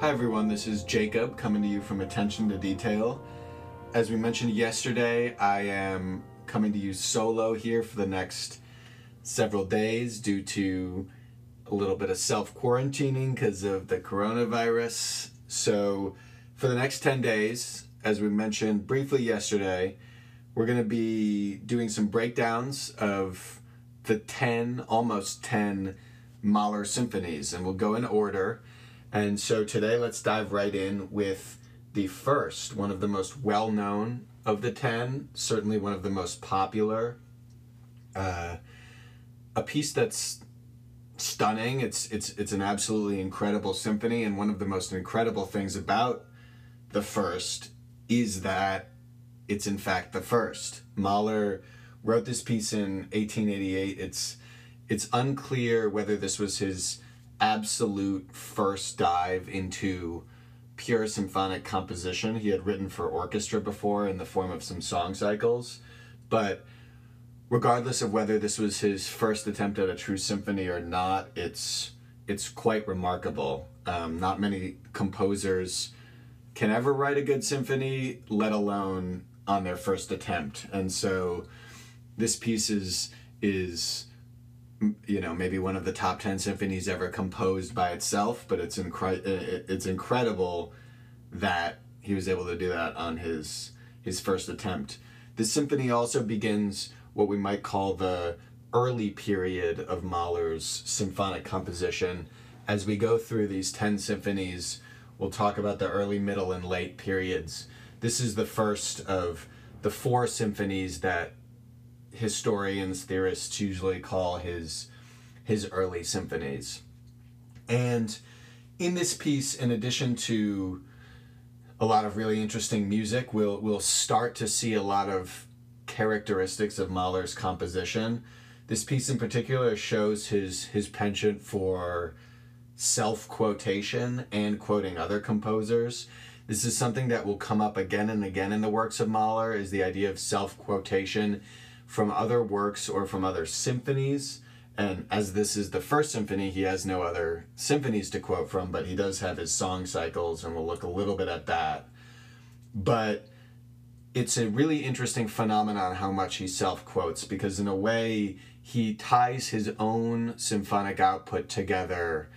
Hi everyone, this is Jacob coming to you from Attention to Detail. As we mentioned yesterday, I am coming to you solo here for the next several days due to a little bit of self quarantining because of the coronavirus. So, for the next 10 days, as we mentioned briefly yesterday, we're going to be doing some breakdowns of the 10, almost 10 Mahler symphonies, and we'll go in order. And so today, let's dive right in with the first, one of the most well known of the 10, certainly one of the most popular. Uh, a piece that's stunning. It's it's it's an absolutely incredible symphony, and one of the most incredible things about the first is that it's in fact the first. Mahler wrote this piece in 1888. It's it's unclear whether this was his absolute first dive into pure symphonic composition. He had written for orchestra before in the form of some song cycles, but regardless of whether this was his first attempt at a true symphony or not, it's it's quite remarkable. Um, not many composers can ever write a good symphony, let alone on their first attempt. And so, this piece is is you know maybe one of the top 10 symphonies ever composed by itself but it's incre- uh, it's incredible that he was able to do that on his his first attempt this symphony also begins what we might call the early period of Mahler's symphonic composition as we go through these 10 symphonies we'll talk about the early middle and late periods this is the first of the four symphonies that historians, theorists usually call his his early symphonies. And in this piece, in addition to a lot of really interesting music, we'll we'll start to see a lot of characteristics of Mahler's composition. This piece in particular shows his his penchant for self quotation and quoting other composers. This is something that will come up again and again in the works of Mahler is the idea of self quotation from other works or from other symphonies. And as this is the first symphony, he has no other symphonies to quote from, but he does have his song cycles, and we'll look a little bit at that. But it's a really interesting phenomenon how much he self quotes because, in a way, he ties his own symphonic output together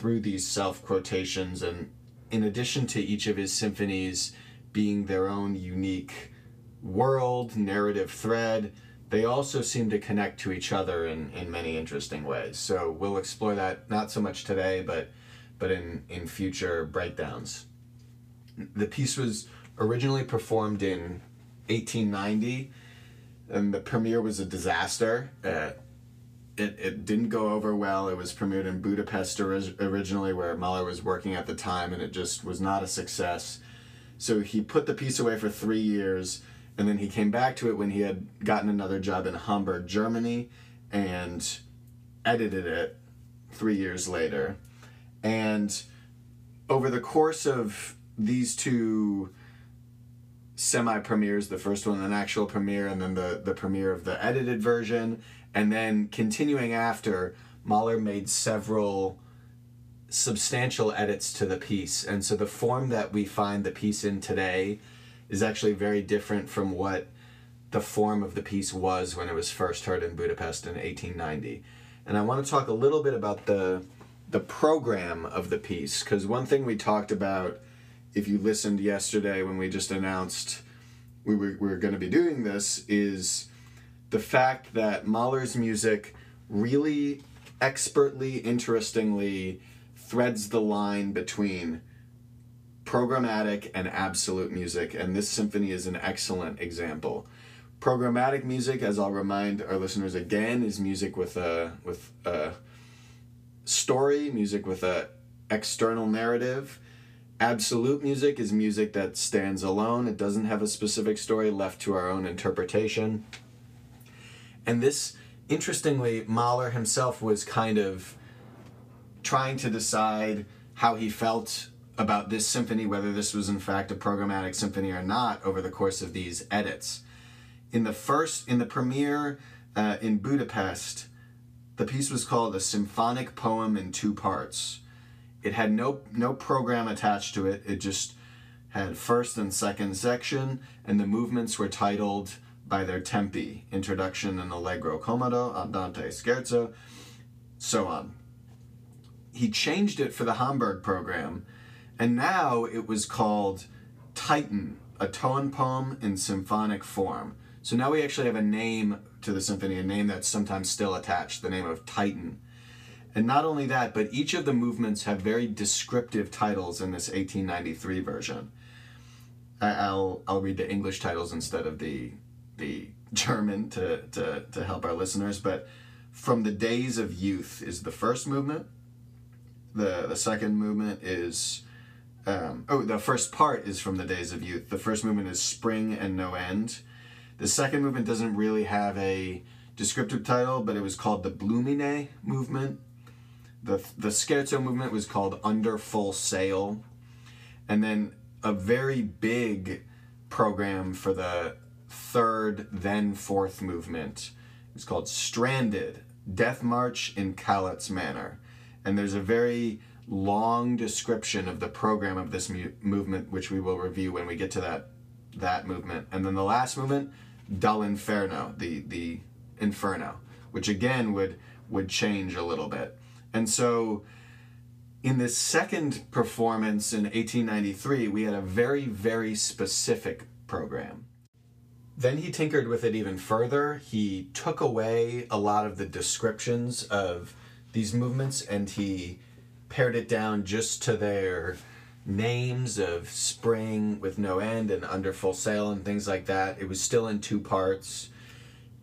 through these self quotations. And in addition to each of his symphonies being their own unique world, narrative thread, they also seem to connect to each other in, in many interesting ways. So we'll explore that not so much today, but but in, in future breakdowns. The piece was originally performed in 1890, and the premiere was a disaster. Uh, it, it didn't go over well. It was premiered in Budapest originally, where Mahler was working at the time, and it just was not a success. So he put the piece away for three years and then he came back to it when he had gotten another job in Hamburg, Germany, and edited it three years later. And over the course of these two semi premieres, the first one an actual premiere, and then the, the premiere of the edited version, and then continuing after, Mahler made several substantial edits to the piece. And so the form that we find the piece in today is actually very different from what the form of the piece was when it was first heard in Budapest in 1890. And I want to talk a little bit about the the program of the piece because one thing we talked about if you listened yesterday when we just announced we were, we were going to be doing this is the fact that Mahler's music really expertly, interestingly threads the line between programmatic and absolute music, and this symphony is an excellent example. Programmatic music, as I'll remind our listeners again, is music with a with a story, music with a external narrative. Absolute music is music that stands alone. It doesn't have a specific story left to our own interpretation. And this, interestingly, Mahler himself was kind of trying to decide how he felt about this symphony, whether this was in fact a programmatic symphony or not, over the course of these edits. In the first, in the premiere uh, in Budapest, the piece was called a symphonic poem in two parts. It had no no program attached to it. It just had first and second section, and the movements were titled by their tempi: Introduction and Allegro Comodo, Andante Scherzo, so on. He changed it for the Hamburg program, and now it was called Titan, a tone poem in symphonic form. So now we actually have a name to the symphony, a name that's sometimes still attached, the name of Titan. And not only that, but each of the movements have very descriptive titles in this 1893 version. I'll I'll read the English titles instead of the the German to, to, to help our listeners, but From the Days of Youth is the first movement. The the second movement is um, oh the first part is From the Days of Youth. The first movement is Spring and No End the second movement doesn't really have a descriptive title, but it was called the Blumine movement. The, the scherzo movement was called Under Full Sail. And then a very big program for the third, then fourth movement. It's called Stranded Death March in Callot's Manner. And there's a very long description of the program of this mu- movement, which we will review when we get to that that movement. And then the last movement Dall'Inferno, the the Inferno, which again would would change a little bit. And so in this second performance in 1893, we had a very, very specific program. Then he tinkered with it even further. He took away a lot of the descriptions of these movements and he pared it down just to their names of spring with no end and under full sail and things like that. It was still in two parts.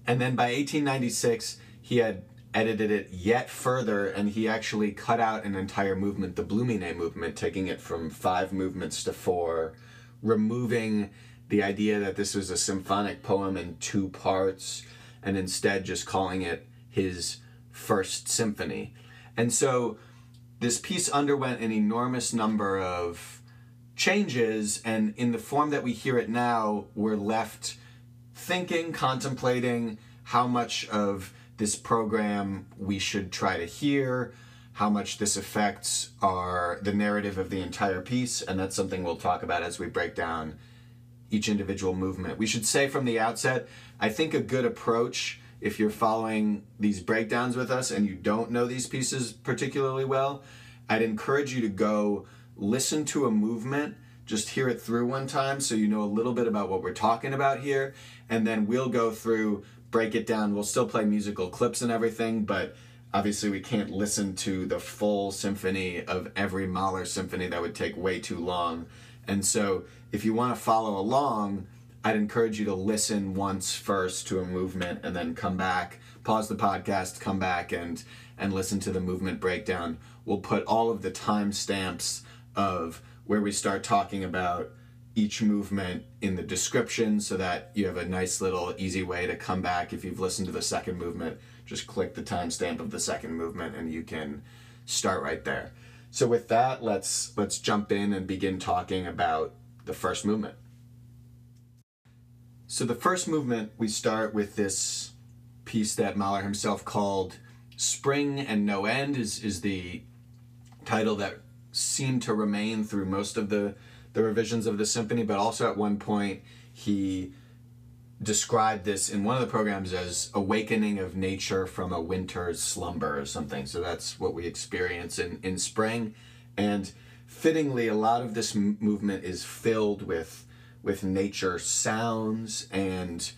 And then by 1896, he had edited it yet further and he actually cut out an entire movement, the Blumine movement, taking it from five movements to four, removing the idea that this was a symphonic poem in two parts and instead just calling it his first symphony. And so this piece underwent an enormous number of changes, and in the form that we hear it now, we're left thinking, contemplating how much of this program we should try to hear, how much this affects our the narrative of the entire piece, and that's something we'll talk about as we break down each individual movement. We should say from the outset, I think a good approach if you're following these breakdowns with us and you don't know these pieces particularly well, I'd encourage you to go listen to a movement, just hear it through one time so you know a little bit about what we're talking about here, and then we'll go through, break it down. We'll still play musical clips and everything, but obviously we can't listen to the full symphony of every Mahler symphony that would take way too long. And so if you want to follow along, I'd encourage you to listen once first to a movement and then come back, pause the podcast, come back and and listen to the movement breakdown. We'll put all of the timestamps of where we start talking about each movement in the description so that you have a nice little easy way to come back if you've listened to the second movement. Just click the timestamp of the second movement and you can start right there. So with that, let's let's jump in and begin talking about the first movement. So the first movement, we start with this piece that Mahler himself called Spring and No End is, is the title that seemed to remain through most of the, the revisions of the symphony, but also at one point he described this in one of the programs as awakening of nature from a winter's slumber or something. So that's what we experience in, in spring. And fittingly, a lot of this m- movement is filled with with nature sounds and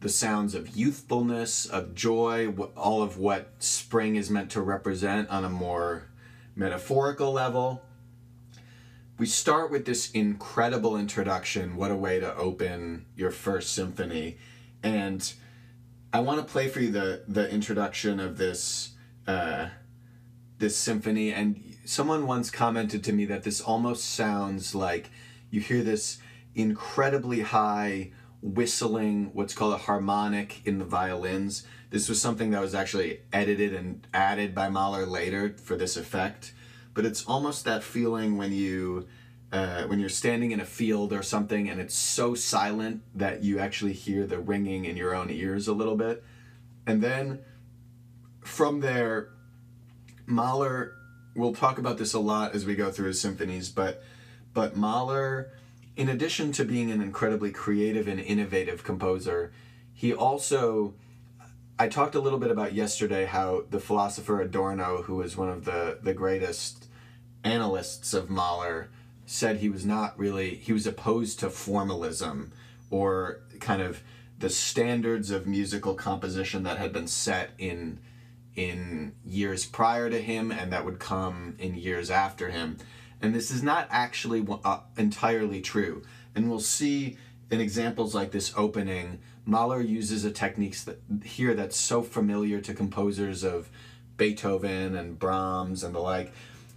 the sounds of youthfulness, of joy, all of what spring is meant to represent on a more metaphorical level. We start with this incredible introduction. What a way to open your first symphony. And I want to play for you the, the introduction of this uh, this symphony. And someone once commented to me that this almost sounds like you hear this incredibly high whistling, what's called a harmonic in the violins. This was something that was actually edited and added by Mahler later for this effect. but it's almost that feeling when you uh, when you're standing in a field or something and it's so silent that you actually hear the ringing in your own ears a little bit. And then from there, Mahler, we'll talk about this a lot as we go through his symphonies, but but Mahler, in addition to being an incredibly creative and innovative composer, he also I talked a little bit about yesterday how the philosopher Adorno, who was one of the, the greatest analysts of Mahler, said he was not really, he was opposed to formalism or kind of the standards of musical composition that had been set in in years prior to him and that would come in years after him. And this is not actually uh, entirely true. And we'll see in examples like this opening, Mahler uses a technique that, here that's so familiar to composers of Beethoven and Brahms and the like.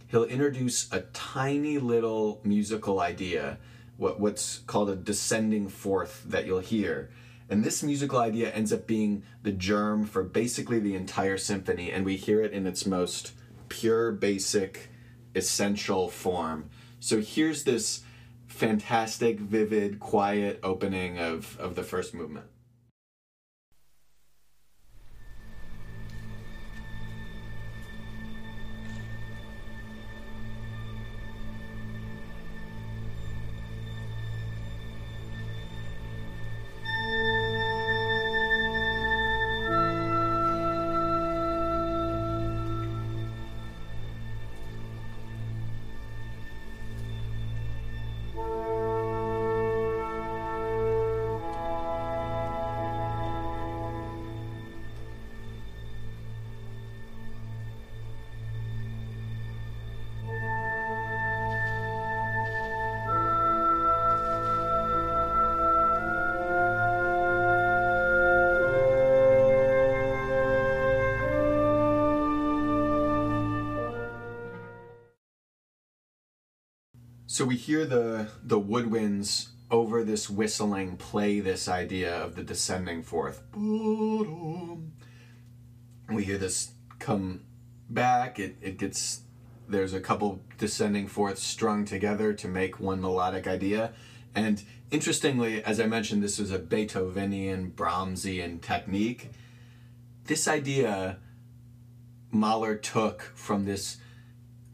He'll introduce a tiny little musical idea, what, what's called a descending fourth that you'll hear. And this musical idea ends up being the germ for basically the entire symphony, and we hear it in its most pure, basic, essential form. So here's this fantastic, vivid, quiet opening of, of the first movement. So we hear the the woodwinds over this whistling play this idea of the descending fourth. We hear this come back. It it gets there's a couple descending fourths strung together to make one melodic idea. And interestingly, as I mentioned, this was a Beethovenian, Brahmsian technique. This idea Mahler took from this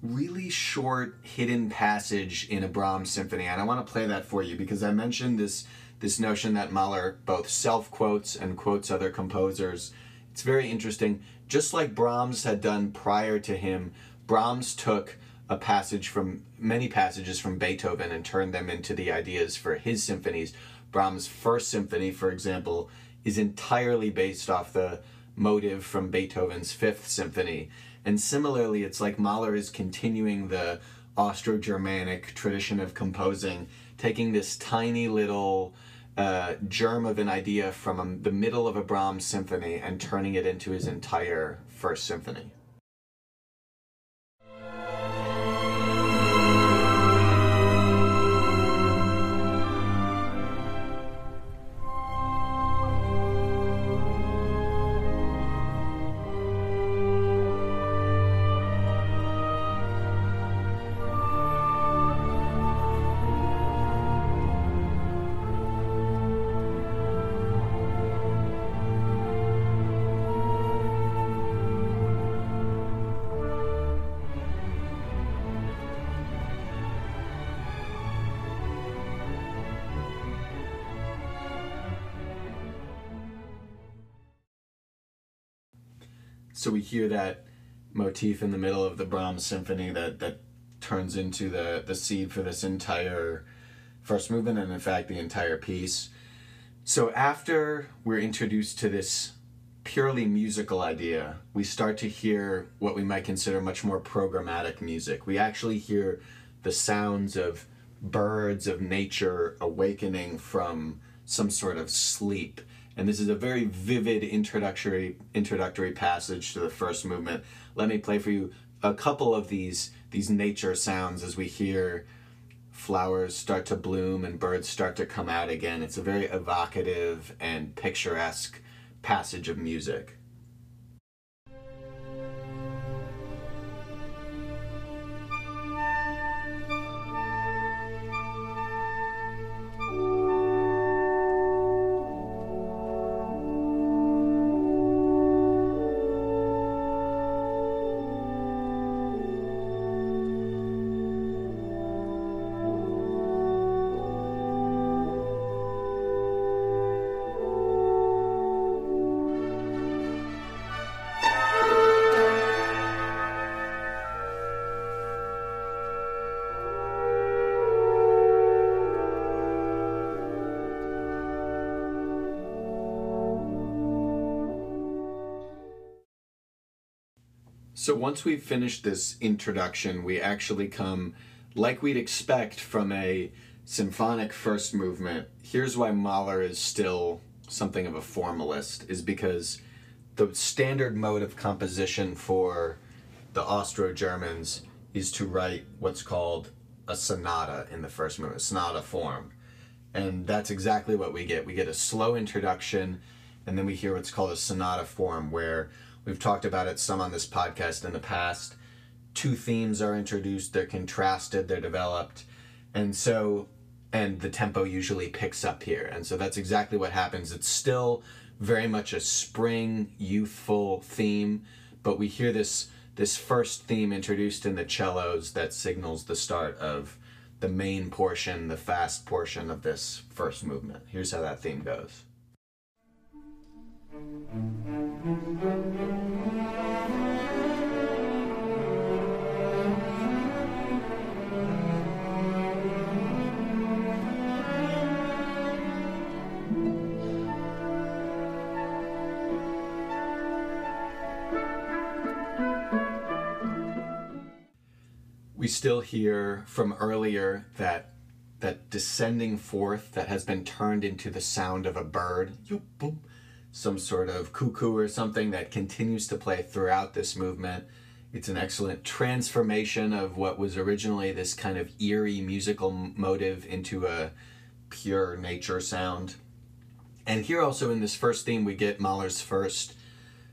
really short hidden passage in a Brahms symphony, and I want to play that for you because I mentioned this this notion that Mahler both self quotes and quotes other composers. It's very interesting. Just like Brahms had done prior to him, Brahms took a passage from many passages from Beethoven and turned them into the ideas for his symphonies. Brahms' first symphony, for example, is entirely based off the motive from Beethoven's fifth symphony. And similarly, it's like Mahler is continuing the Austro Germanic tradition of composing, taking this tiny little uh, germ of an idea from a, the middle of a Brahms symphony and turning it into his entire first symphony. So we hear that motif in the middle of the Brahms symphony that that turns into the the seed for this entire first movement and in fact the entire piece. So after we're introduced to this purely musical idea, we start to hear what we might consider much more programmatic music. We actually hear the sounds of birds of nature awakening from some sort of sleep and this is a very vivid introductory introductory passage to the first movement. Let me play for you a couple of these these nature sounds as we hear flowers start to bloom and birds start to come out again. It's a very evocative and picturesque passage of music. So once we've finished this introduction, we actually come, like we'd expect from a symphonic first movement. Here's why Mahler is still something of a formalist, is because the standard mode of composition for the Austro Germans is to write what's called a sonata in the first movement, sonata form. And that's exactly what we get. We get a slow introduction, and then we hear what's called a sonata form, where we've talked about it some on this podcast in the past. Two themes are introduced, they're contrasted, they're developed. And so, and the tempo usually picks up here. And so that's exactly what happens. It's still very much a spring, youthful theme, but we hear this this first theme introduced in the cellos that signals the start of the main portion, the fast portion of this first movement. Here's how that theme goes. We still hear from earlier that that descending fourth that has been turned into the sound of a bird, some sort of cuckoo or something that continues to play throughout this movement. It's an excellent transformation of what was originally this kind of eerie musical motive into a pure nature sound. And here also in this first theme, we get Mahler's first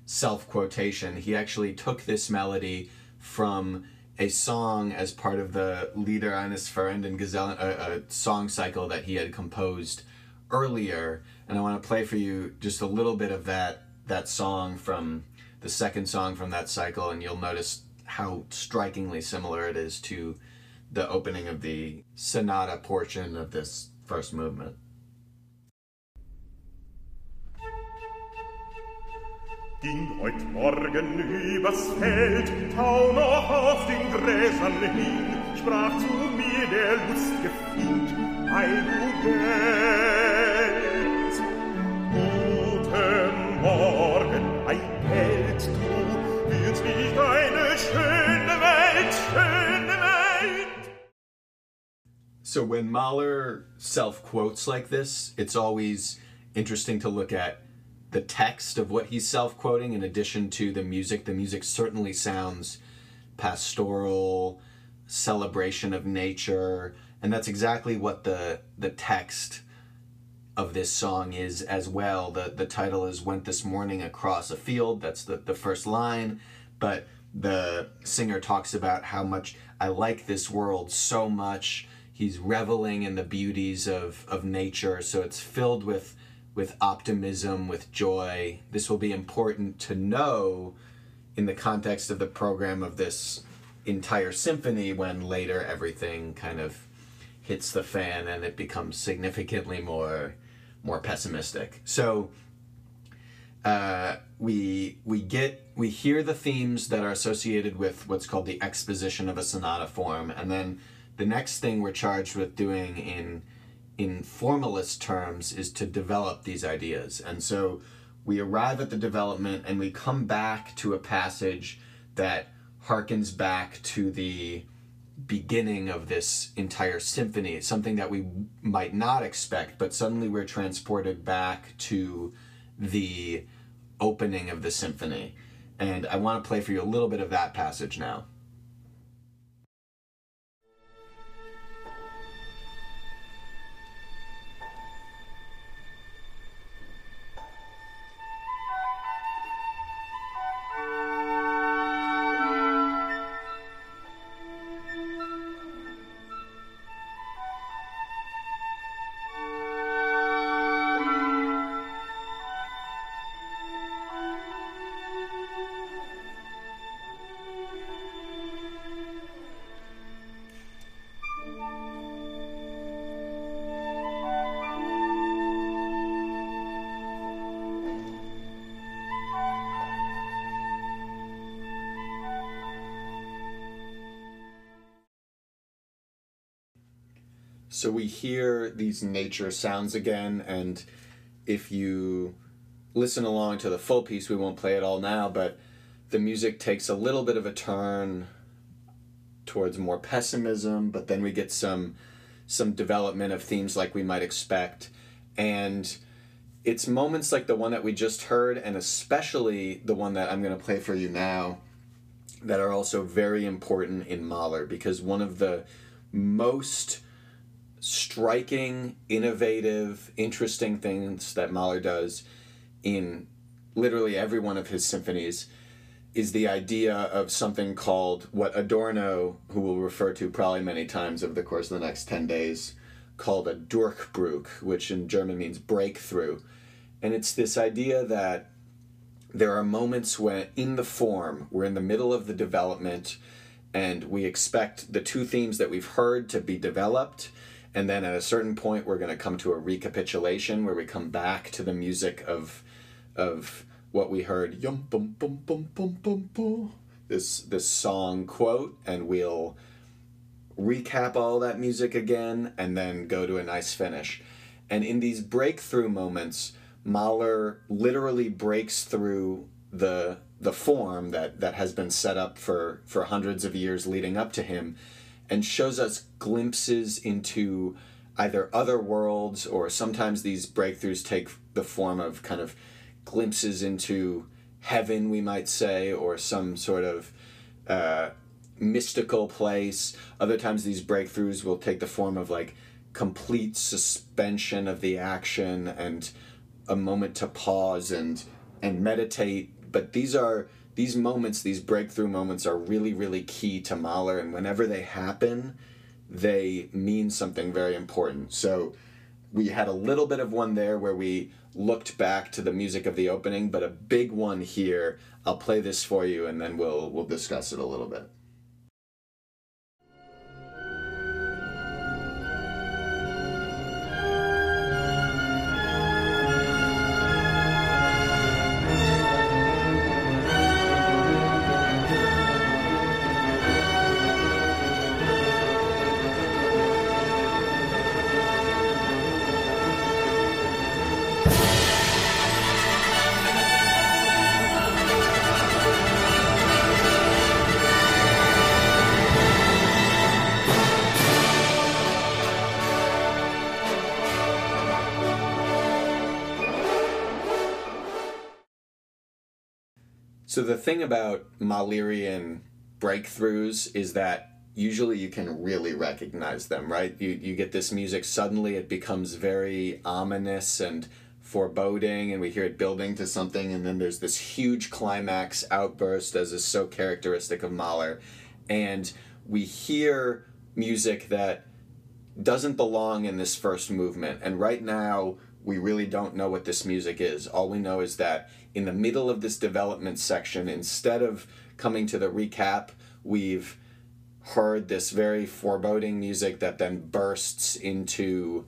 self quotation. He actually took this melody from a song as part of the Lieder eines Fahrenden Gesellen, a, a song cycle that he had composed earlier. And I want to play for you just a little bit of that that song from the second song from that cycle, and you'll notice how strikingly similar it is to the opening of the sonata portion of this first movement. Ging heut Morgen übers Feld, tau noch auf den Gräsern hin, sprach zu mir der lustige Fink, ei du Welt. So when Mahler self-quotes like this, it's always interesting to look at the text of what he's self quoting in addition to the music. The music certainly sounds pastoral, celebration of nature, and that's exactly what the the text of this song is as well. The the title is Went This Morning Across a Field. That's the, the first line. But the singer talks about how much I like this world so much. He's reveling in the beauties of, of nature. So it's filled with with optimism, with joy. This will be important to know in the context of the program of this entire symphony when later everything kind of hits the fan and it becomes significantly more more pessimistic. So uh, we we get we hear the themes that are associated with what's called the exposition of a sonata form, and then the next thing we're charged with doing in in formalist terms is to develop these ideas. And so we arrive at the development and we come back to a passage that harkens back to the beginning of this entire symphony. It's something that we might not expect, but suddenly we're transported back to the opening of the symphony. And I want to play for you a little bit of that passage now. So we hear these nature sounds again, and if you listen along to the full piece, we won't play it all now, but the music takes a little bit of a turn towards more pessimism, but then we get some some development of themes like we might expect. And it's moments like the one that we just heard, and especially the one that I'm going to play for you now, that are also very important in Mahler because one of the most striking, innovative, interesting things that Mahler does in literally every one of his symphonies is the idea of something called what Adorno, who we'll refer to probably many times over the course of the next 10 days, called a Durchbruch, which in German means breakthrough. And it's this idea that there are moments when, in the form, we're in the middle of the development and we expect the two themes that we've heard to be developed. And then at a certain point, we're going to come to a recapitulation where we come back to the music of, of what we heard, yum bum bum bum bum bum bum, this this song quote, and we'll recap all that music again, and then go to a nice finish. And in these breakthrough moments, Mahler literally breaks through the the form that that has been set up for for hundreds of years leading up to him, and shows us glimpses into either other worlds or sometimes these breakthroughs take the form of kind of glimpses into heaven, we might say, or some sort of uh, mystical place. Other times, these breakthroughs will take the form of like complete suspension of the action and a moment to pause and and meditate. But these are these moments, these breakthrough moments, are really really key to Mahler, and whenever they happen, they mean something very important. So we had a little bit of one there where we looked back to the music of the opening, but a big one here. I'll play this for you and then we'll we'll discuss it a little bit. So the thing about Mahlerian breakthroughs is that usually you can really recognize them, right? You you get this music suddenly it becomes very ominous and foreboding and we hear it building to something and then there's this huge climax outburst as is so characteristic of Mahler and we hear music that doesn't belong in this first movement and right now we really don't know what this music is. All we know is that in the middle of this development section, instead of coming to the recap, we've heard this very foreboding music that then bursts into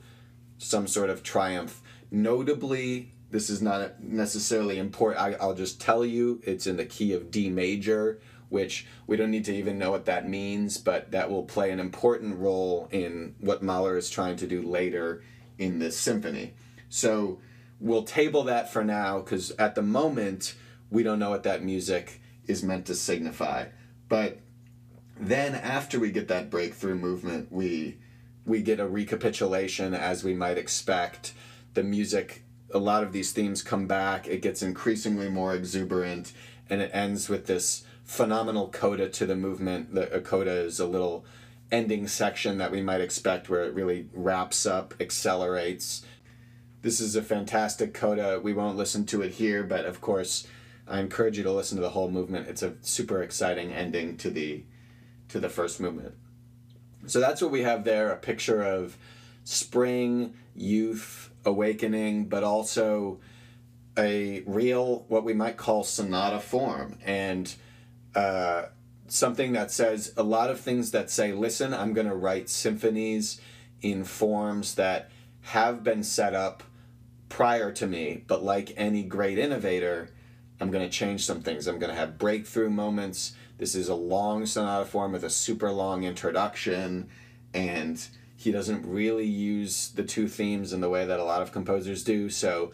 some sort of triumph. Notably, this is not necessarily important. I, I'll just tell you it's in the key of D major, which we don't need to even know what that means, but that will play an important role in what Mahler is trying to do later in this symphony. So we'll table that for now because at the moment we don't know what that music is meant to signify. But then after we get that breakthrough movement, we we get a recapitulation as we might expect. The music, a lot of these themes come back. It gets increasingly more exuberant, and it ends with this phenomenal coda to the movement. The a coda is a little ending section that we might expect where it really wraps up, accelerates, this is a fantastic coda. We won't listen to it here, but of course, I encourage you to listen to the whole movement. It's a super exciting ending to the to the first movement. So that's what we have there, a picture of spring, youth, awakening, but also a real what we might call sonata form and uh, something that says a lot of things that say, listen, I'm going to write symphonies in forms that have been set up prior to me, but like any great innovator, I'm going to change some things. I'm going to have breakthrough moments. This is a long sonata form with a super long introduction, and he doesn't really use the two themes in the way that a lot of composers do. So,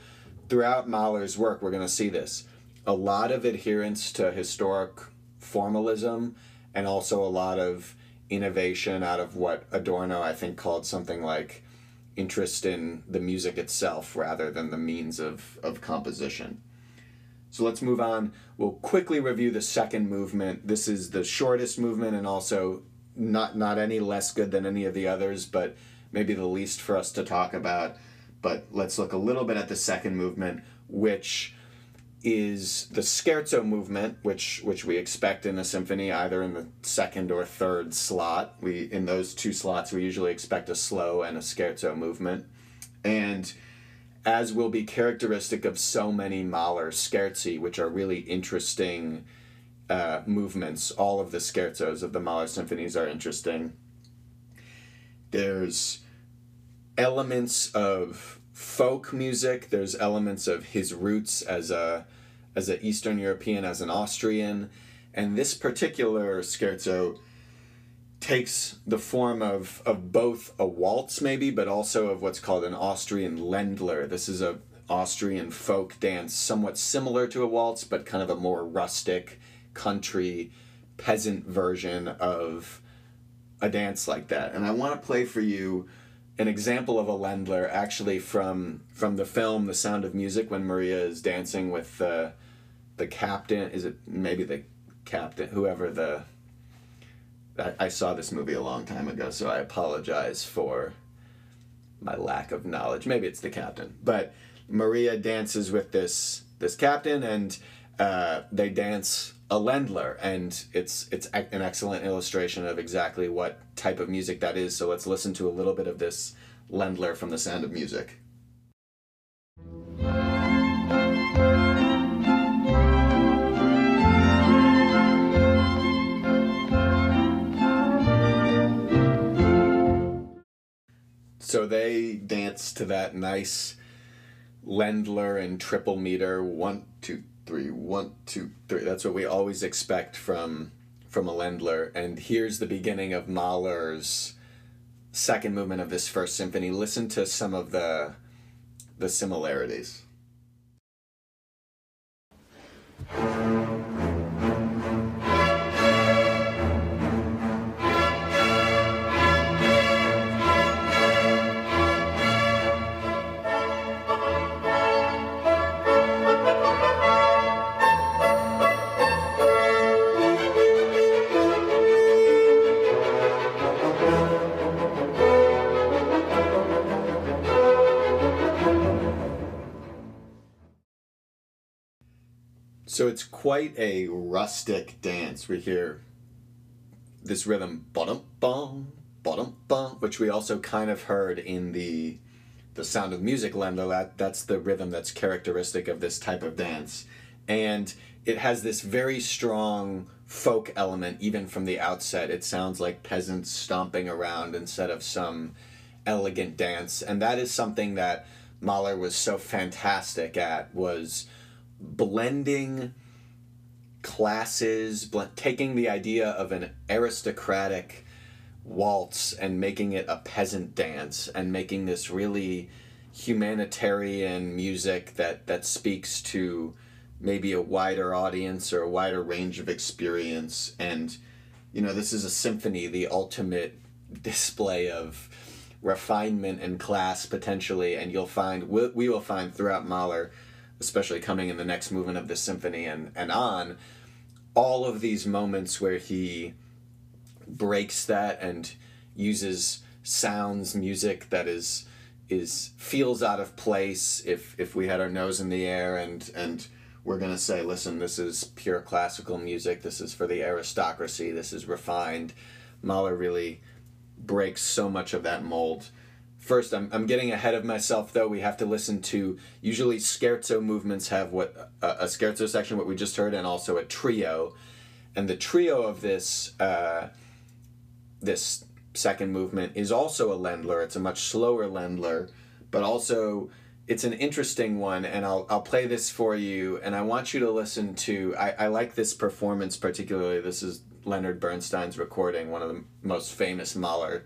throughout Mahler's work, we're going to see this. a lot of adherence to historic formalism and also a lot of innovation out of what Adorno, I think, called something like interest in the music itself rather than the means of, of composition. So let's move on. We'll quickly review the second movement. This is the shortest movement and also not not any less good than any of the others, but maybe the least for us to talk about. But let's look a little bit at the second movement, which is the scherzo movement, which which we expect in a symphony, either in the second or third slot. We in those two slots we usually expect a slow and a scherzo movement, and as will be characteristic of so many Mahler scherzi, which are really interesting uh, movements. All of the scherzos of the Mahler symphonies are interesting. There's elements of folk music. There's elements of his roots as a as an Eastern European, as an Austrian, and this particular scherzo takes the form of of both a waltz maybe, but also of what's called an Austrian Ländler. This is a Austrian folk dance, somewhat similar to a waltz, but kind of a more rustic, country, peasant version of a dance like that. And I want to play for you an example of a Ländler actually from from the film The Sound of Music when Maria is dancing with the the captain. Is it maybe the captain whoever the I, I saw this movie a long time ago so I apologize for my lack of knowledge. Maybe it's the captain. But Maria dances with this this captain and uh, they dance a Ländler, and it's it's an excellent illustration of exactly what type of music that is. So let's listen to a little bit of this Ländler from The Sound of Music. So they dance to that nice Ländler and triple meter one two three, one, two, three. That's what we always expect from from a Ländler. And here's the beginning of Mahler's second movement of this first symphony. Listen to some of the the similarities. So it's quite a rustic dance. We hear this rhythm, bottom bum, bottom bum, which we also kind of heard in the the Sound of Music Ländler. That that's the rhythm that's characteristic of this type of dance, and it has this very strong folk element even from the outset. It sounds like peasants stomping around instead of some elegant dance, and that is something that Mahler was so fantastic at was blending classes, bl- taking the idea of an aristocratic waltz and making it a peasant dance and making this really humanitarian music that that speaks to maybe a wider audience or a wider range of experience. And you know this is a symphony the ultimate display of refinement and class potentially. And you'll find we, we will find throughout Mahler especially coming in the next movement of the symphony and, and on, all of these moments where he breaks that and uses sounds, music that is is feels out of place. If if we had our nose in the air and and we're going to say listen this is pure classical music. This is for the aristocracy. This is refined. Mahler really breaks so much of that mold First, I'm, I'm getting ahead of myself though. We have to listen to usually scherzo movements have what a, scherzo section, what we just heard, and also a trio. And the trio of this uh, this second movement is also a Ländler. It's a much slower Ländler, but also it's an interesting one. And I'll I'll play this for you. And I want you to listen to. I, I like this performance particularly. This is Leonard Bernstein's recording, one of the most famous Mahler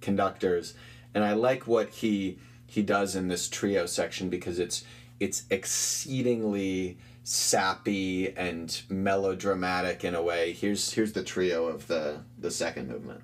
conductors and I like what he he does in this trio section because it's it's exceedingly sappy and melodramatic in a way. Here's here's the trio of the the second movement.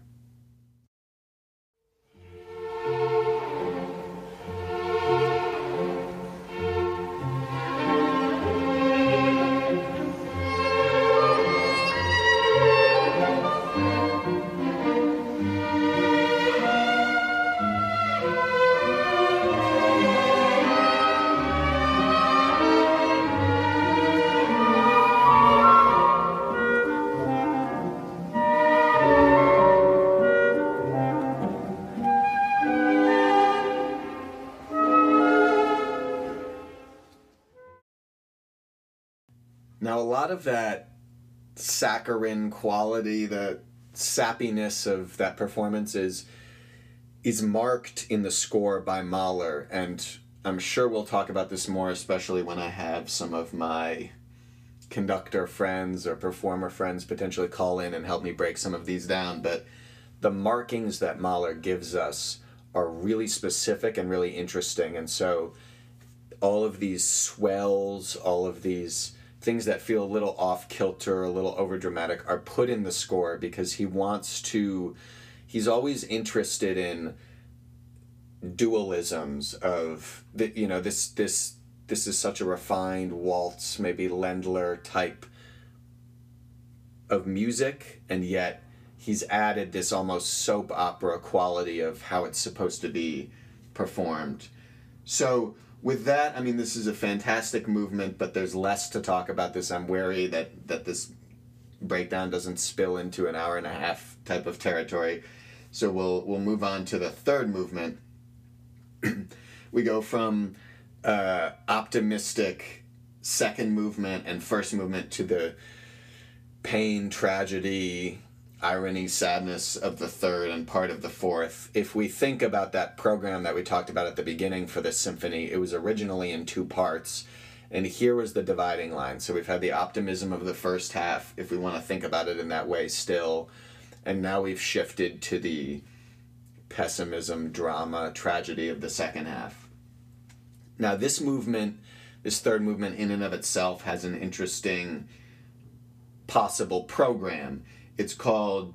Lot of that saccharine quality, the sappiness of that performance is is marked in the score by Mahler, and I'm sure we'll talk about this more, especially when I have some of my conductor friends or performer friends potentially call in and help me break some of these down. But the markings that Mahler gives us are really specific and really interesting, and so all of these swells, all of these things that feel a little off kilter, a little over dramatic, are put in the score because he wants to. He's always interested in dualisms of the you know this this this is such a refined waltz maybe Ländler type of music and yet he's added this almost soap opera quality of how it's supposed to be performed so with that, I mean, this is a fantastic movement, but there's less to talk about this. I'm wary that, that this breakdown doesn't spill into an hour and a half type of territory. So we'll, we'll move on to the third movement. we go from uh, optimistic second movement and first movement to the pain, tragedy, irony, sadness of the third and part of the fourth. If we think about that program that we talked about at the beginning for this symphony, it was originally in two parts. And here was the dividing line. So we've had the optimism of the first half, if we want to think about it in that way still. And now we've shifted to the pessimism, drama, tragedy of the second half. Now, this movement, this third movement in and of itself, has an interesting possible program it's called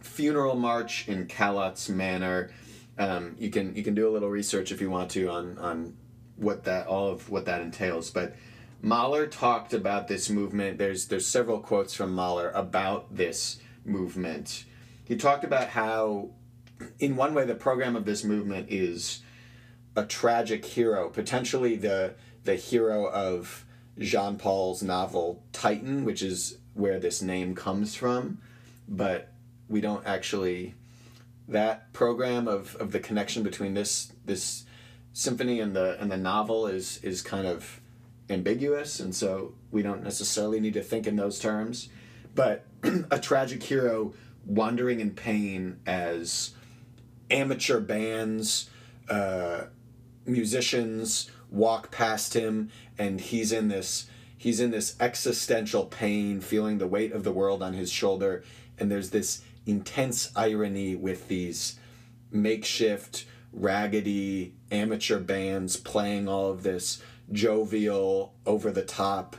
Funeral March in Callot's Manner. Um, you can you can do a little research if you want to on on what that all of what that entails. But Mahler talked about this movement. There's there's several quotes from Mahler about this movement. He talked about how, in one way, the program of this movement is a tragic hero, potentially the the hero of Jean Paul's novel Titan, which is where this name comes from, but we don't actually that program of, of the connection between this this symphony and the and the novel is is kind of ambiguous and so we don't necessarily need to think in those terms. But a tragic hero wandering in pain as amateur bands uh, musicians walk past him and he's in this he's in this existential pain, feeling the weight of the world on his shoulder, and there's this intense irony with these makeshift, raggedy amateur bands playing all of this jovial, over the top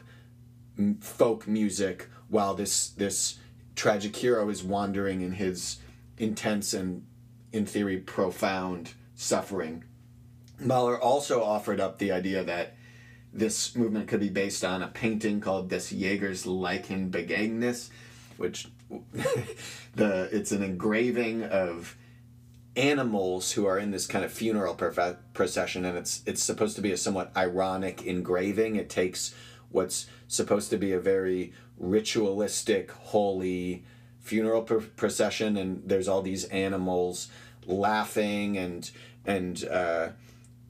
folk music while this this tragic hero is wandering in his intense and in theory profound suffering. Mahler also offered up the idea that this movement could be based on a painting called Des Jägers Leichenbegängnis, which the it's an engraving of animals who are in this kind of funeral procession, and it's it's supposed to be a somewhat ironic engraving. It takes what's supposed to be a very ritualistic, holy funeral pr- procession, and there's all these animals laughing and and uh,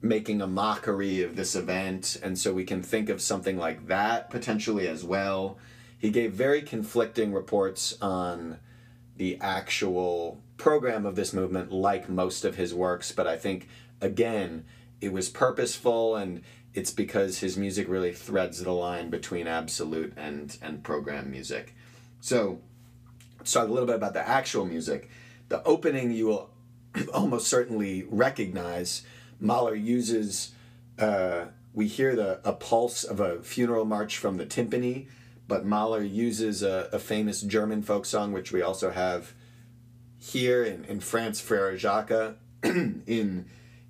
making a mockery of this event, and so we can think of something like that potentially as well. He gave very conflicting reports on the actual program of this movement, like most of his works, but I think, again, it was purposeful and it's because his music really threads the line between absolute and, and program music. So, let's talk a little bit about the actual music. The opening you will almost certainly recognize Mahler uses uh, we hear the a pulse of a funeral march from the timpani, but Mahler uses a, a famous German folk song, which we also have here in, in France, Frère Jacques. in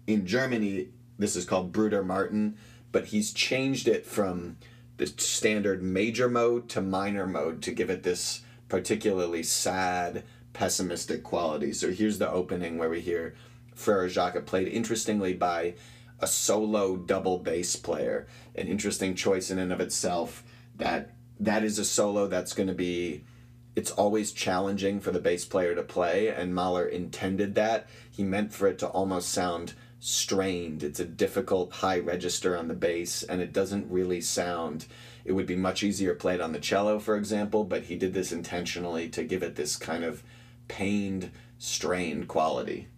in Germany, this is called Bruder Martin, but he's changed it from the standard major mode to minor mode to give it this particularly sad, pessimistic quality. So here's the opening where we hear Frère Jacques played interestingly by a solo double bass player. An interesting choice in and of itself. That that is a solo that's going to be it's always challenging for the bass player to play and Mahler intended that. He meant for it to almost sound strained. It's a difficult high register on the bass and it doesn't really sound it would be much easier played on the cello for example, but he did this intentionally to give it this kind of pained, strained quality.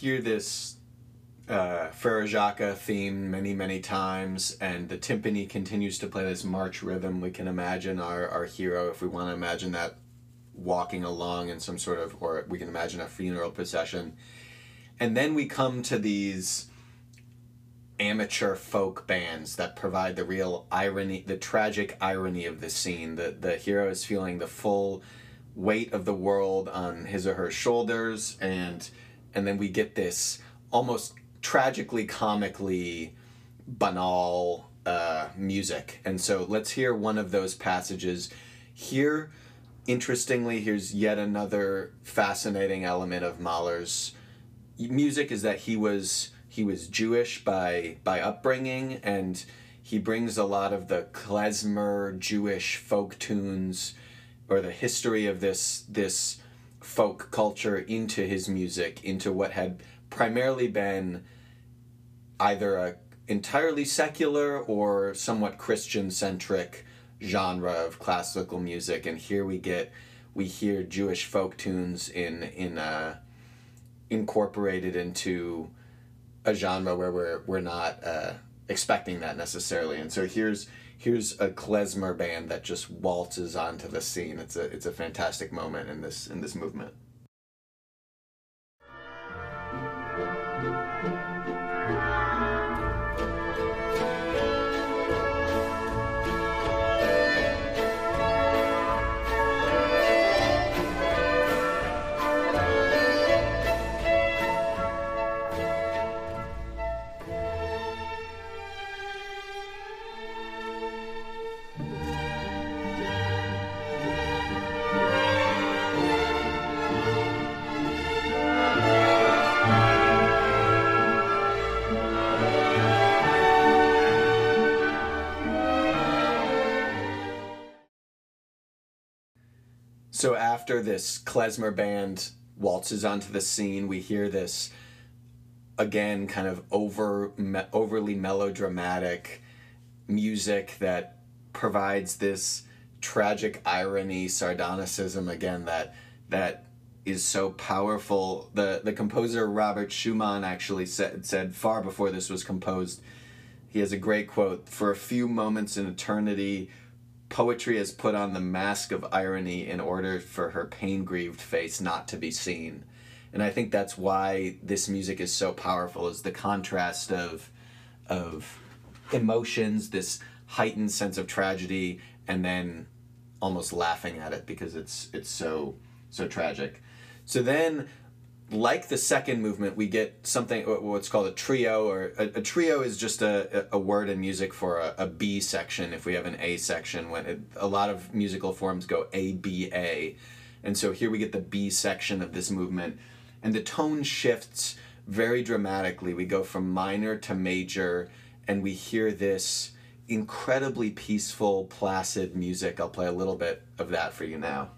Hear this uh, Jacques theme many, many times, and the timpani continues to play this march rhythm. We can imagine our, our hero, if we want to imagine that, walking along in some sort of, or we can imagine a funeral procession. And then we come to these amateur folk bands that provide the real irony, the tragic irony of the scene. The, the hero is feeling the full weight of the world on his or her shoulders, and and then we get this almost tragically comically banal uh, music. And so let's hear one of those passages. Here interestingly here's yet another fascinating element of mahler's music is that he was he was jewish by by upbringing and he brings a lot of the klezmer jewish folk tunes or the history of this this folk culture into his music, into what had primarily been either a entirely secular or somewhat Christian centric genre of classical music. And here we get we hear Jewish folk tunes in in uh, incorporated into a genre where we're we're not uh, expecting that necessarily. And so here's here's a klezmer band that just waltzes onto the scene. It's a it's a fantastic moment in this in this movement. So after this klezmer band waltzes onto the scene, we hear this again kind of over me, overly melodramatic music that provides this tragic irony, sardonicism again that that is so powerful. The the composer Robert Schumann actually said said far before this was composed. He has a great quote: "For a few moments in eternity, Poetry has put on the mask of irony in order for her pain grieved face not to be seen. And I think that's why this music is so powerful is the contrast of of emotions, this heightened sense of tragedy, and then almost laughing at it because it's it's so so tragic. So then like the second movement, we get something what's called a trio, or a, a trio is just a, a word in music for a, a B section. If we have an A section, when it, a lot of musical forms go A B A, and so here we get the B section of this movement, and the tone shifts very dramatically. We go from minor to major, and we hear this incredibly peaceful, placid music. I'll play a little bit of that for you now.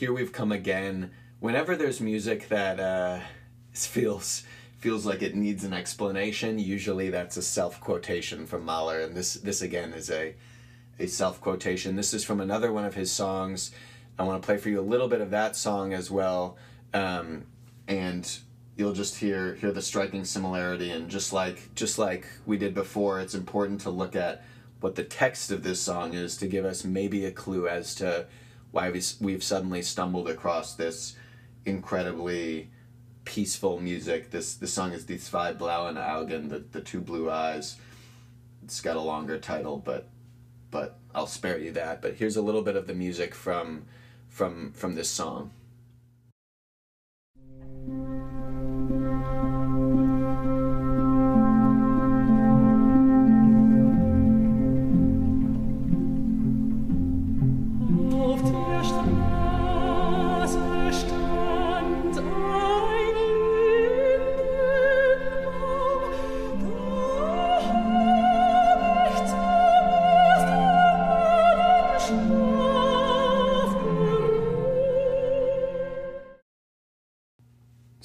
Here we've come again. Whenever there's music that uh, feels feels like it needs an explanation, usually that's a self quotation from Mahler, and this this again is a a self quotation. This is from another one of his songs. I want to play for you a little bit of that song as well, um, and you'll just hear hear the striking similarity. And just like just like we did before, it's important to look at what the text of this song is to give us maybe a clue as to why we've suddenly stumbled across this incredibly peaceful music. This the song is Die zwei blauen Augen, the, the two blue eyes. It's got a longer title, but but I'll spare you that. But here's a little bit of the music from from from this song.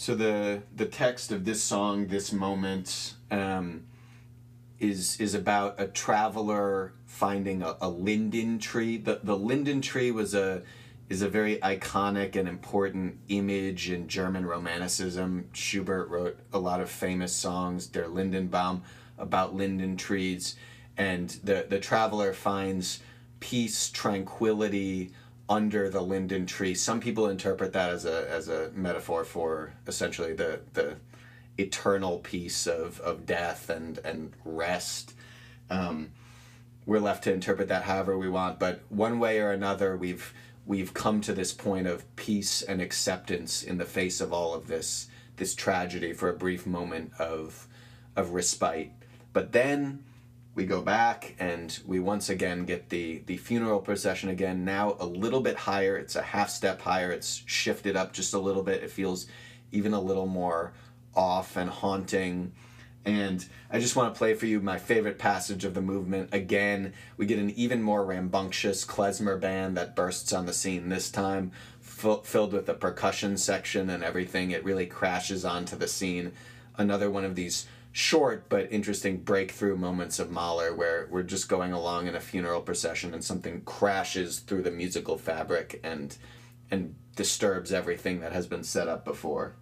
So the the text of this song, this moment, um, is is about a traveler finding a, a linden tree. The the linden tree was a is a very iconic and important image in German Romanticism. Schubert wrote a lot of famous songs, Der Lindenbaum, about linden trees, and the the traveler finds peace, tranquility, under the linden tree. Some people interpret that as a as a metaphor for essentially the the eternal peace of, of death and and rest. Um, we're left to interpret that however we want, but one way or another, we've we've come to this point of peace and acceptance in the face of all of this this tragedy for a brief moment of of respite. But then we go back and we once again get the the funeral procession again now a little bit higher it's a half step higher it's shifted up just a little bit it feels even a little more off and haunting and I just want to play for you my favorite passage of the movement. Again, we get an even more rambunctious klezmer band that bursts on the scene this time, f- filled with a percussion section and everything. It really crashes onto the scene. Another one of these short but interesting breakthrough moments of Mahler where we're just going along in a funeral procession and something crashes through the musical fabric and and disturbs everything that has been set up before.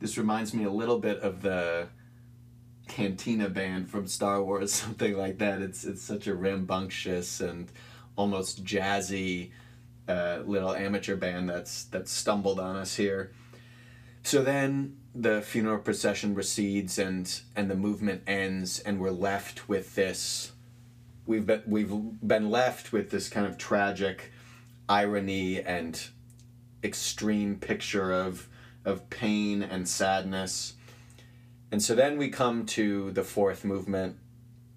This reminds me a little bit of the Cantina band from Star Wars, something like that. It's it's such a rambunctious and almost jazzy uh, little amateur band that's that's stumbled on us here. So then the funeral procession recedes and and the movement ends and we're left with this we've been we've been left with this kind of tragic irony and extreme picture of of pain and sadness. And so then we come to the fourth movement,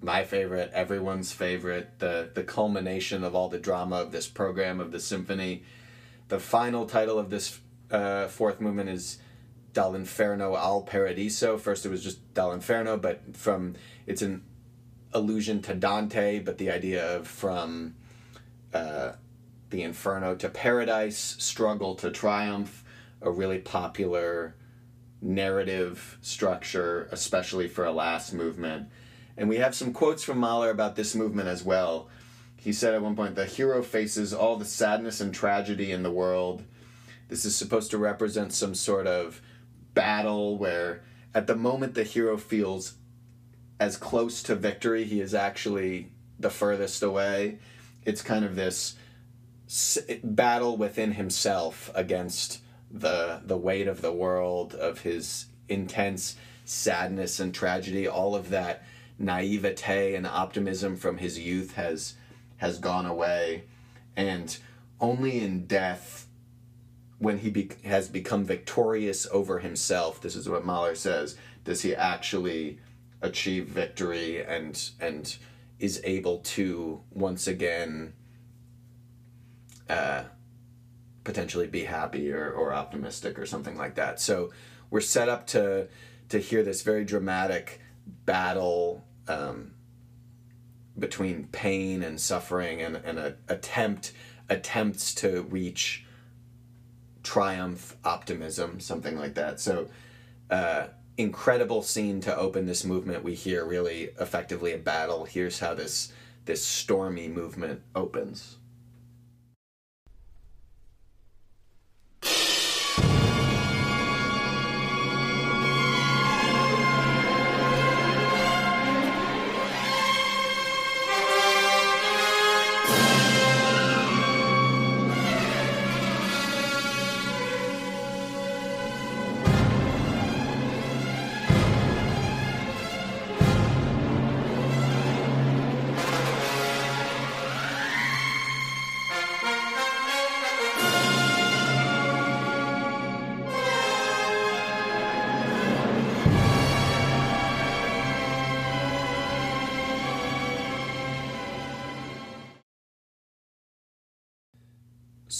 my favorite, everyone's favorite, the, the culmination of all the drama of this program of the symphony. The final title of this uh, fourth movement is Dall'Inferno al Paradiso. First it was just Dall'Inferno, but from it's an allusion to Dante, but the idea of from uh, the Inferno to Paradise, struggle to triumph a really popular narrative structure, especially for a last movement. And we have some quotes from Mahler about this movement as well. He said at one point, The hero faces all the sadness and tragedy in the world. This is supposed to represent some sort of battle where, at the moment, the hero feels as close to victory, he is actually the furthest away. It's kind of this battle within himself against the the weight of the world, of his intense sadness and tragedy, all of that naivete and optimism from his youth has has gone away, and only in death, when he be- has become victorious over himself, this is what Mahler says, does he actually achieve victory and and is able to once again uh, potentially be happy or, or optimistic or something like that. So we're set up to to hear this very dramatic battle um, between pain and suffering and, and a attempt attempts to reach triumph optimism something like that. So uh, incredible scene to open this movement. We hear really effectively a battle. Here's how this this stormy movement opens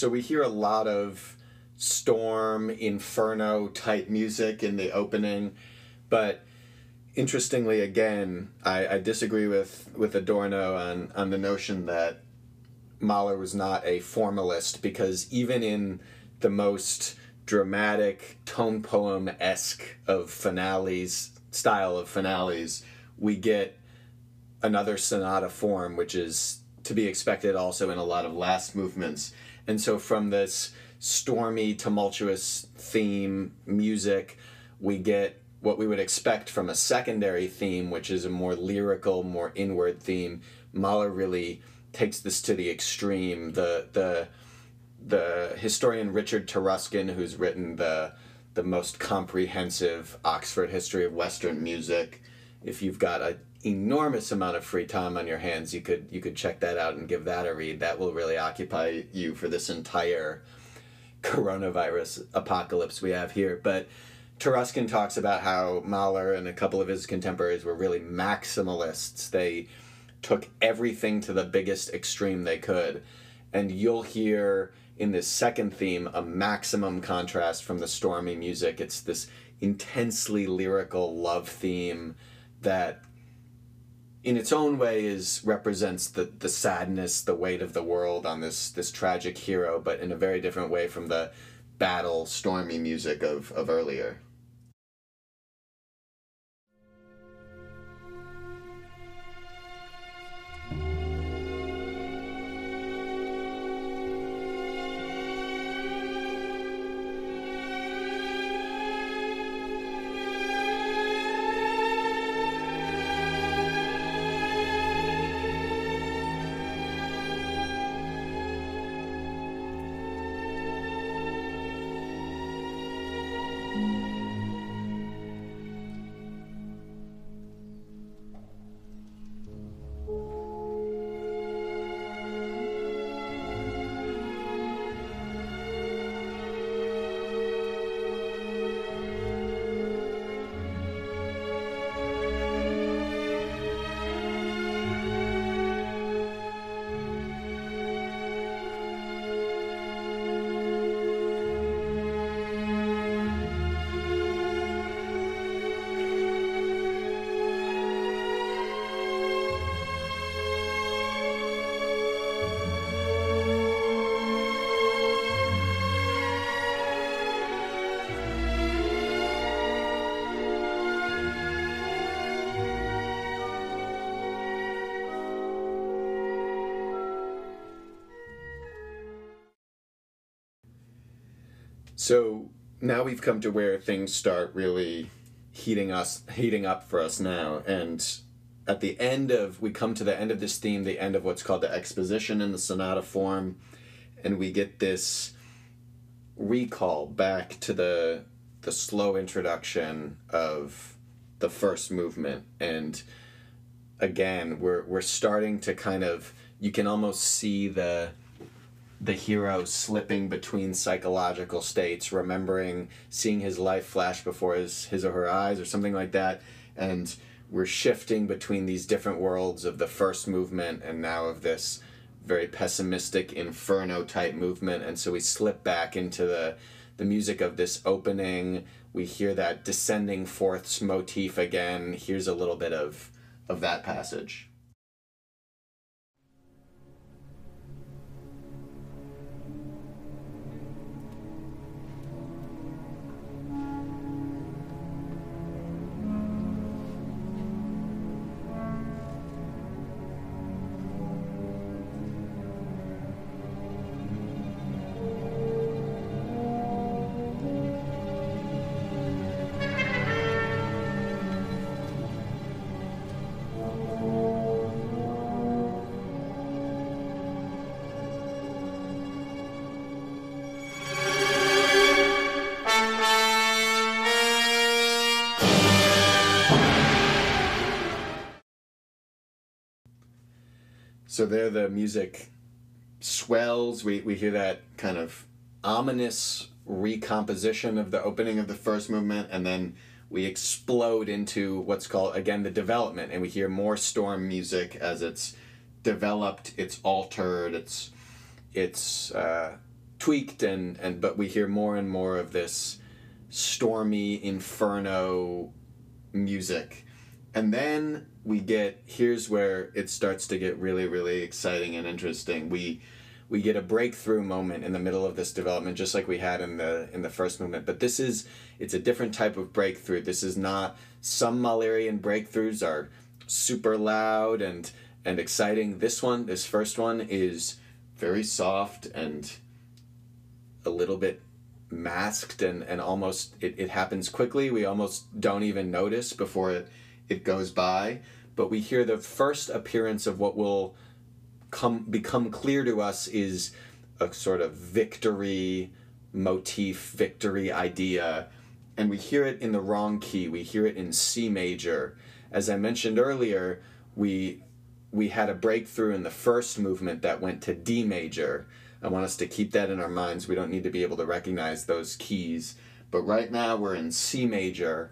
So we hear a lot of storm, inferno type music in the opening, but interestingly, again, I, I disagree with, with Adorno on, on the notion that Mahler was not a formalist because even in the most dramatic tone poem esque of finales, style of finales, we get another sonata form, which is to be expected also in a lot of last movements. And so from this stormy, tumultuous theme music, we get what we would expect from a secondary theme, which is a more lyrical, more inward theme. Mahler really takes this to the extreme. The the the historian Richard Taruskin, who's written the the most comprehensive Oxford history of Western music. If you've got a enormous amount of free time on your hands, you could you could check that out and give that a read. That will really occupy you for this entire coronavirus apocalypse we have here. But Taruskin talks about how Mahler and a couple of his contemporaries were really maximalists. They took everything to the biggest extreme they could. And you'll hear in this second theme a maximum contrast from the stormy music. It's this intensely lyrical love theme that in its own way is represents the the sadness, the weight of the world on this this tragic hero, but in a very different way from the battle, stormy music of, of earlier. Now we've come to where things start really heating us heating up for us now. And at the end of we come to the end of this theme the end of what's called the exposition in the sonata form. And we get this recall back to the the slow introduction of the first movement. And again we're we're starting to kind of you can almost see the the hero slipping between psychological states, remembering seeing his life flash before his, his or her eyes or something like that. And we're shifting between these different worlds of the first movement and now of this very pessimistic inferno type movement. And so we slip back into the, the music of this opening. We hear that descending fourths motif again. Here's a little bit of, of that passage. So there the music swells. We, we hear that kind of ominous recomposition of the opening of the first movement, and then we explode into what's called, again, the development, and we hear more storm music as it's developed, it's altered, it's it's uh, tweaked, and, and but we hear more and more of this stormy inferno music. And then we get here's where it starts to get really really exciting and interesting. We we get a breakthrough moment in the middle of this development just like we had in the in the first movement. But this is it's a different type of breakthrough. This is not some Mahlerian breakthroughs are super loud and and exciting. This one this first one is very soft and a little bit masked and and almost it, it happens quickly. We almost don't even notice before it it goes by, but we hear the first appearance of what will come become clear to us is a sort of victory motif, victory idea, and we hear it in the wrong key. We hear it in C major. As I mentioned earlier, we we had a breakthrough in the first movement that went to D major. I want us to keep that in our minds. We don't need to be able to recognize those keys. But right now we're in C major,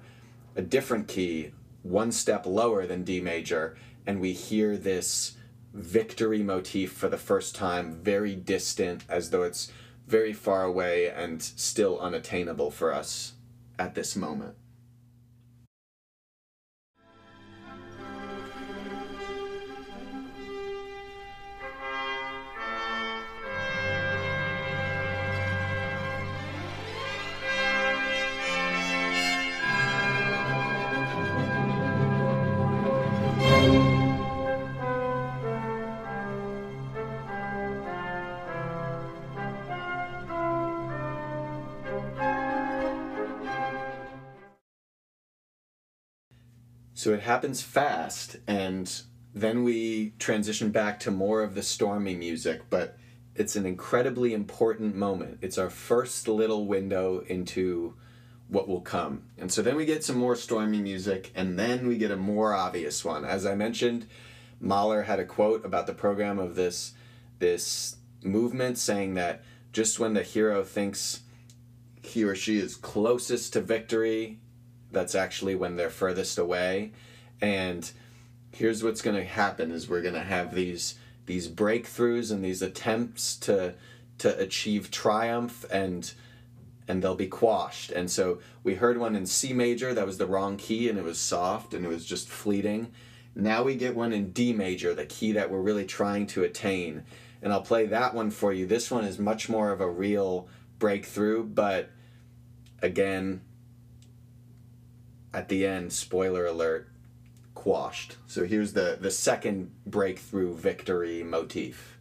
a different key, one step lower than D major, and we hear this victory motif for the first time, very distant, as though it's very far away and still unattainable for us at this moment. So it happens fast, and then we transition back to more of the stormy music, but it's an incredibly important moment. It's our first little window into what will come. And so then we get some more stormy music, and then we get a more obvious one. As I mentioned, Mahler had a quote about the program of this this movement saying that just when the hero thinks he or she is closest to victory, that's actually when they're furthest away. And here's what's going to happen is we're going to have these these breakthroughs and these attempts to to achieve triumph and and they'll be quashed. And so we heard one in C major that was the wrong key and it was soft and it was just fleeting. Now we get one in D major the key that we're really trying to attain. And I'll play that one for you. This one is much more of a real breakthrough but again at the end, spoiler alert, quashed. So here's the, the second breakthrough victory motif.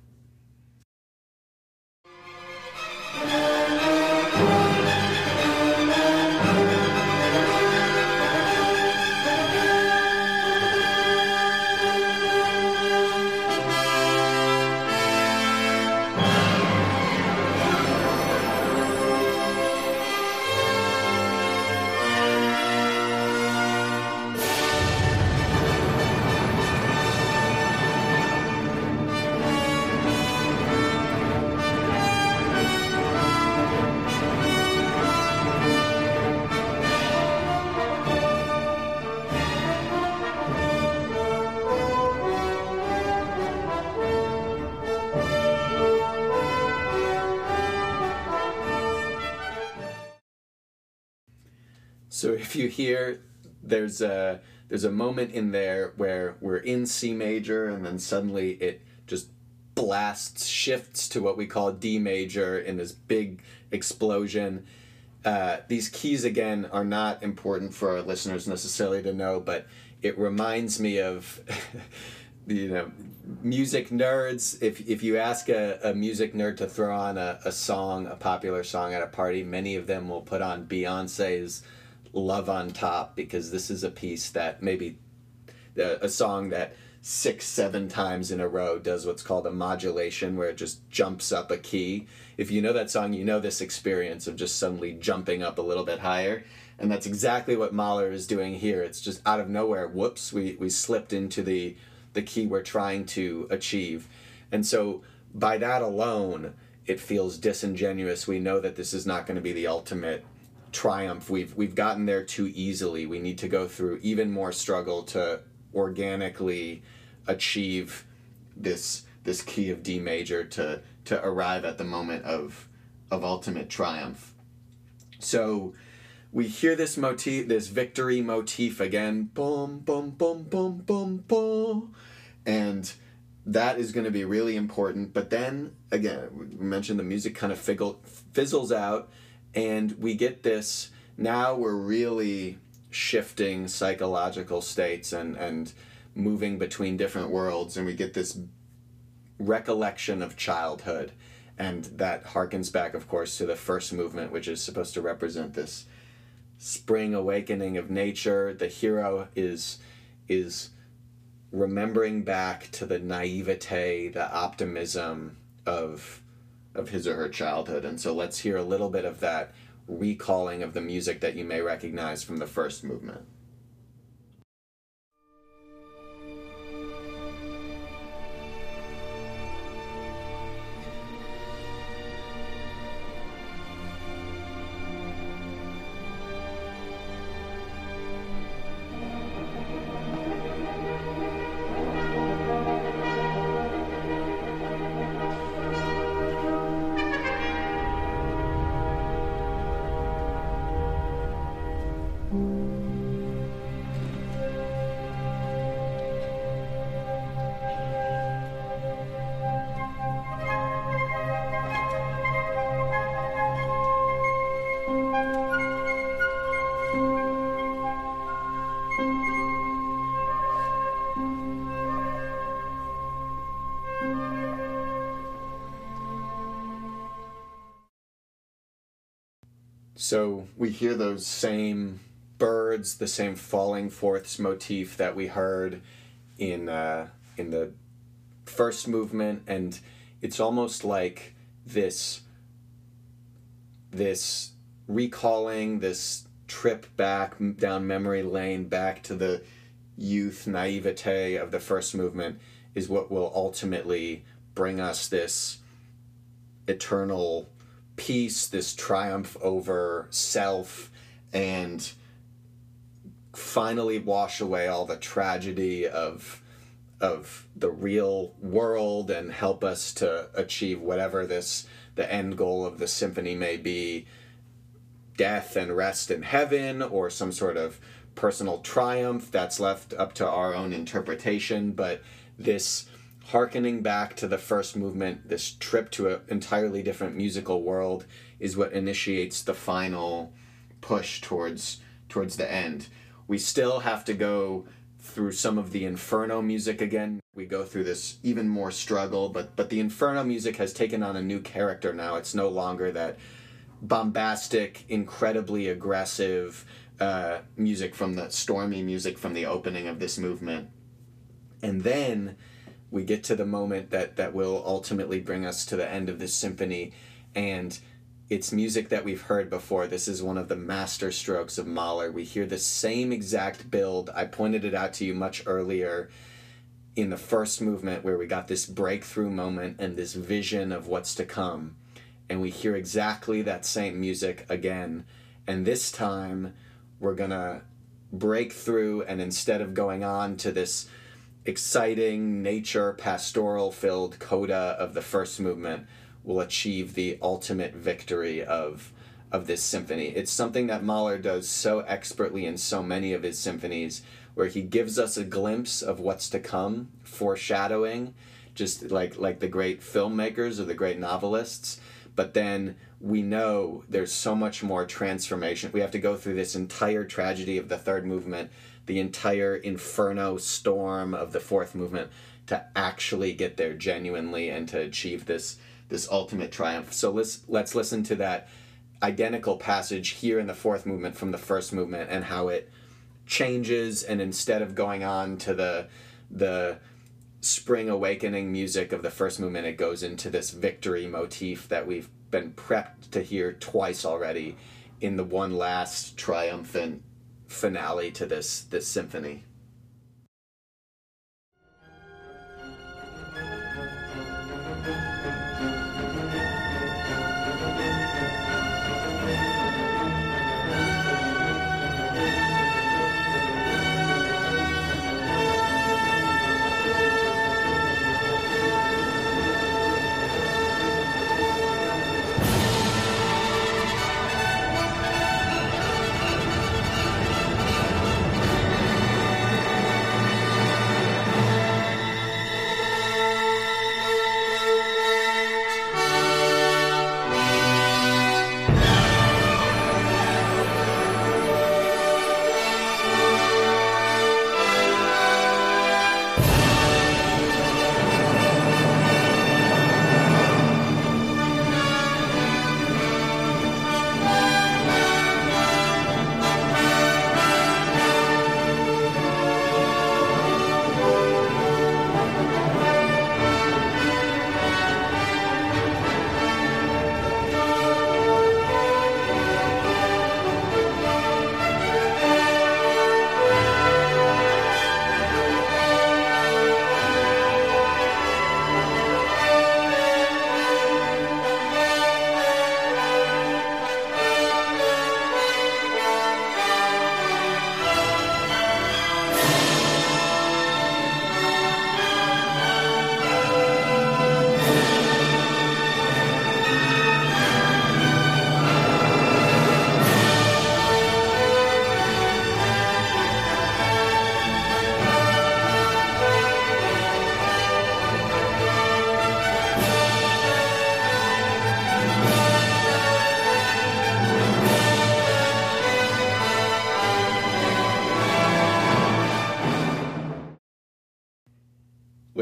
You hear there's a there's a moment in there where we're in C major and then suddenly it just blasts shifts to what we call D major in this big explosion. Uh, these keys again are not important for our listeners necessarily to know, but it reminds me of you know music nerds if, if you ask a, a music nerd to throw on a, a song a popular song at a party many of them will put on beyonce's love on top because this is a piece that maybe a, a song that six seven times in a row does what's called a modulation where it just jumps up a key. If you know that song you know this experience of just suddenly jumping up a little bit higher. And that's exactly what mahler is doing here. It's just out of nowhere whoops we, we slipped into the the key we're trying to achieve. And so by that alone it feels disingenuous. We know that this is not going to be the ultimate triumph. We've we've gotten there too easily. We need to go through even more struggle to organically achieve this this key of D major to to arrive at the moment of of ultimate triumph. So we hear this motif, this victory motif again, boom, boom, boom, boom, boom, boom, and that is going to be really important. But then again, we mentioned the music kind of fizzles out and we get this now we're really shifting psychological states and and moving between different worlds and we get this recollection of childhood. And that harkens back of course to the first movement which is supposed to represent this spring awakening of nature. The hero is is remembering back to the naivete the optimism of of his or her childhood. And so let's hear a little bit of that recalling of the music that you may recognize from the first movement. So we hear those same birds, the same falling fourths motif that we heard in uh, in the first movement, and it's almost like this this recalling this trip back down memory lane back to the youth naivete of the first movement is what will ultimately bring us this eternal peace, this triumph over self, and finally wash away all the tragedy of of the real world and help us to achieve whatever this the end goal of the symphony may be death and rest in heaven or some sort of personal triumph that's left up to our own interpretation. But this harkening back to the first movement, this trip to an entirely different musical world is what initiates the final push towards towards the end. We still have to go through some of the inferno music again. We go through this even more struggle, but but the inferno music has taken on a new character now. It's no longer that bombastic, incredibly aggressive uh, music from the stormy music from the opening of this movement. And then we get to the moment that that will ultimately bring us to the end of this symphony and it's music that we've heard before. This is one of the master strokes of Mahler. We hear the same exact build. I pointed it out to you much earlier in the first movement where we got this breakthrough moment and this vision of what's to come. And we hear exactly that same music again. And this time we're going to break through and instead of going on to this exciting, nature, pastoral filled coda of the first movement will achieve the ultimate victory of, of this symphony. It's something that Mahler does so expertly in so many of his symphonies, where he gives us a glimpse of what's to come, foreshadowing, just like like the great filmmakers or the great novelists. But then we know there's so much more transformation. We have to go through this entire tragedy of the third movement, the entire inferno storm of the fourth movement to actually get there genuinely and to achieve this this ultimate triumph. So let's let's listen to that identical passage here in the fourth movement from the first movement and how it changes and instead of going on to the the spring awakening music of the first movement it goes into this victory motif that we've been prepped to hear twice already in the one last triumphant finale to this this symphony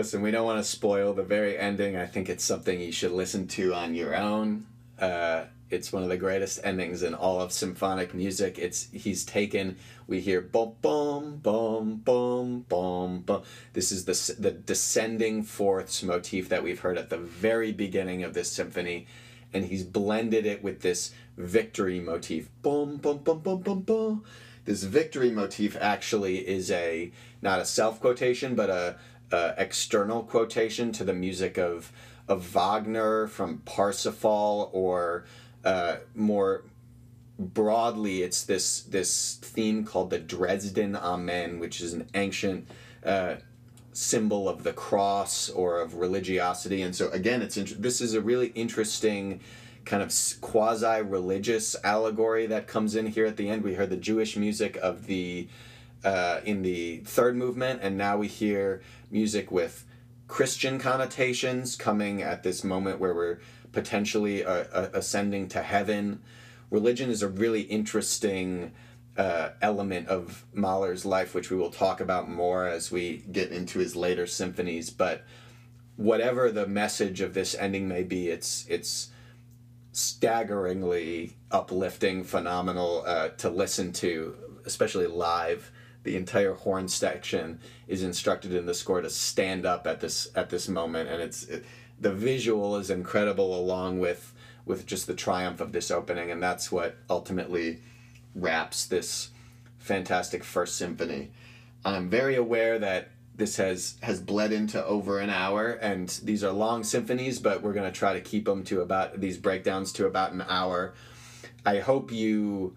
listen, we don't want to spoil the very ending. I think it's something you should listen to on your own. Uh, it's one of the greatest endings in all of symphonic music. It's he's taken. We hear boom, boom, boom, boom, boom, boom. This is the the descending fourths motif that we've heard at the very beginning of this symphony, and he's blended it with this victory motif. Boom, boom, boom, boom, boom, boom. This victory motif actually is a not a self quotation, but a uh, external quotation to the music of of Wagner from Parsifal or uh, more broadly it's this this theme called the Dresden Amen which is an ancient uh, symbol of the cross or of religiosity. And so again it's int- this is a really interesting kind of quasi religious allegory that comes in here at the end. We heard the Jewish music of the uh, in the third movement and now we hear music with Christian connotations coming at this moment where we're potentially uh, uh, ascending to heaven. Religion is a really interesting uh, element of Mahler's life, which we will talk about more as we get into his later symphonies. But whatever the message of this ending may be, it's it's staggeringly uplifting, phenomenal uh, to listen to, especially live the entire horn section is instructed in the score to stand up at this at this moment, and it's it, the visual is incredible along with with just the triumph of this opening, and that's what ultimately wraps this fantastic first symphony. I'm very aware that this has has bled into over an hour. And these are long symphonies but we're going to try to keep them to about these breakdowns to about an hour. I hope you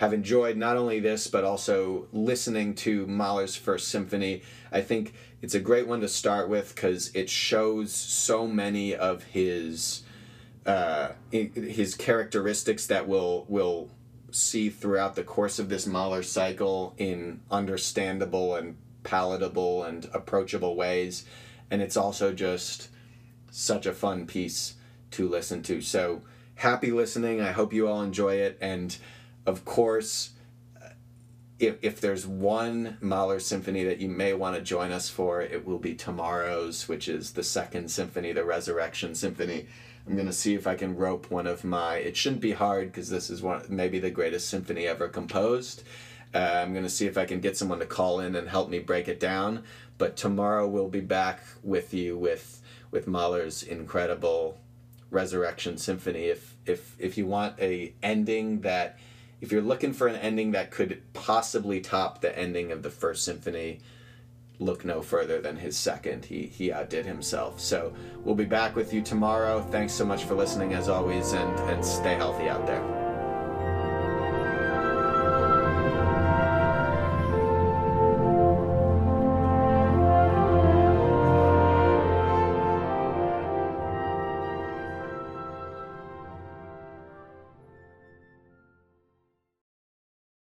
have enjoyed not only this but also listening to Mahler's First Symphony. I think it's a great one to start with because it shows so many of his uh, his characteristics that will will see throughout the course of this Mahler cycle in understandable and palatable and approachable ways. And it's also just such a fun piece to listen to. So happy listening. I hope you all enjoy it. And of course, if, if there's one Mahler symphony that you may want to join us for, it will be tomorrow's, which is the second symphony, the Resurrection Symphony. I'm gonna see if I can rope one of my. It shouldn't be hard because this is one maybe the greatest symphony ever composed. Uh, I'm gonna see if I can get someone to call in and help me break it down. But tomorrow we'll be back with you with with Mahler's incredible Resurrection Symphony. If if if you want a ending that, if you're looking for an ending that could possibly top the ending of the first symphony, look no further than his second. He he outdid himself. So we'll be back with you tomorrow. Thanks so much for listening as always and, and stay healthy out there.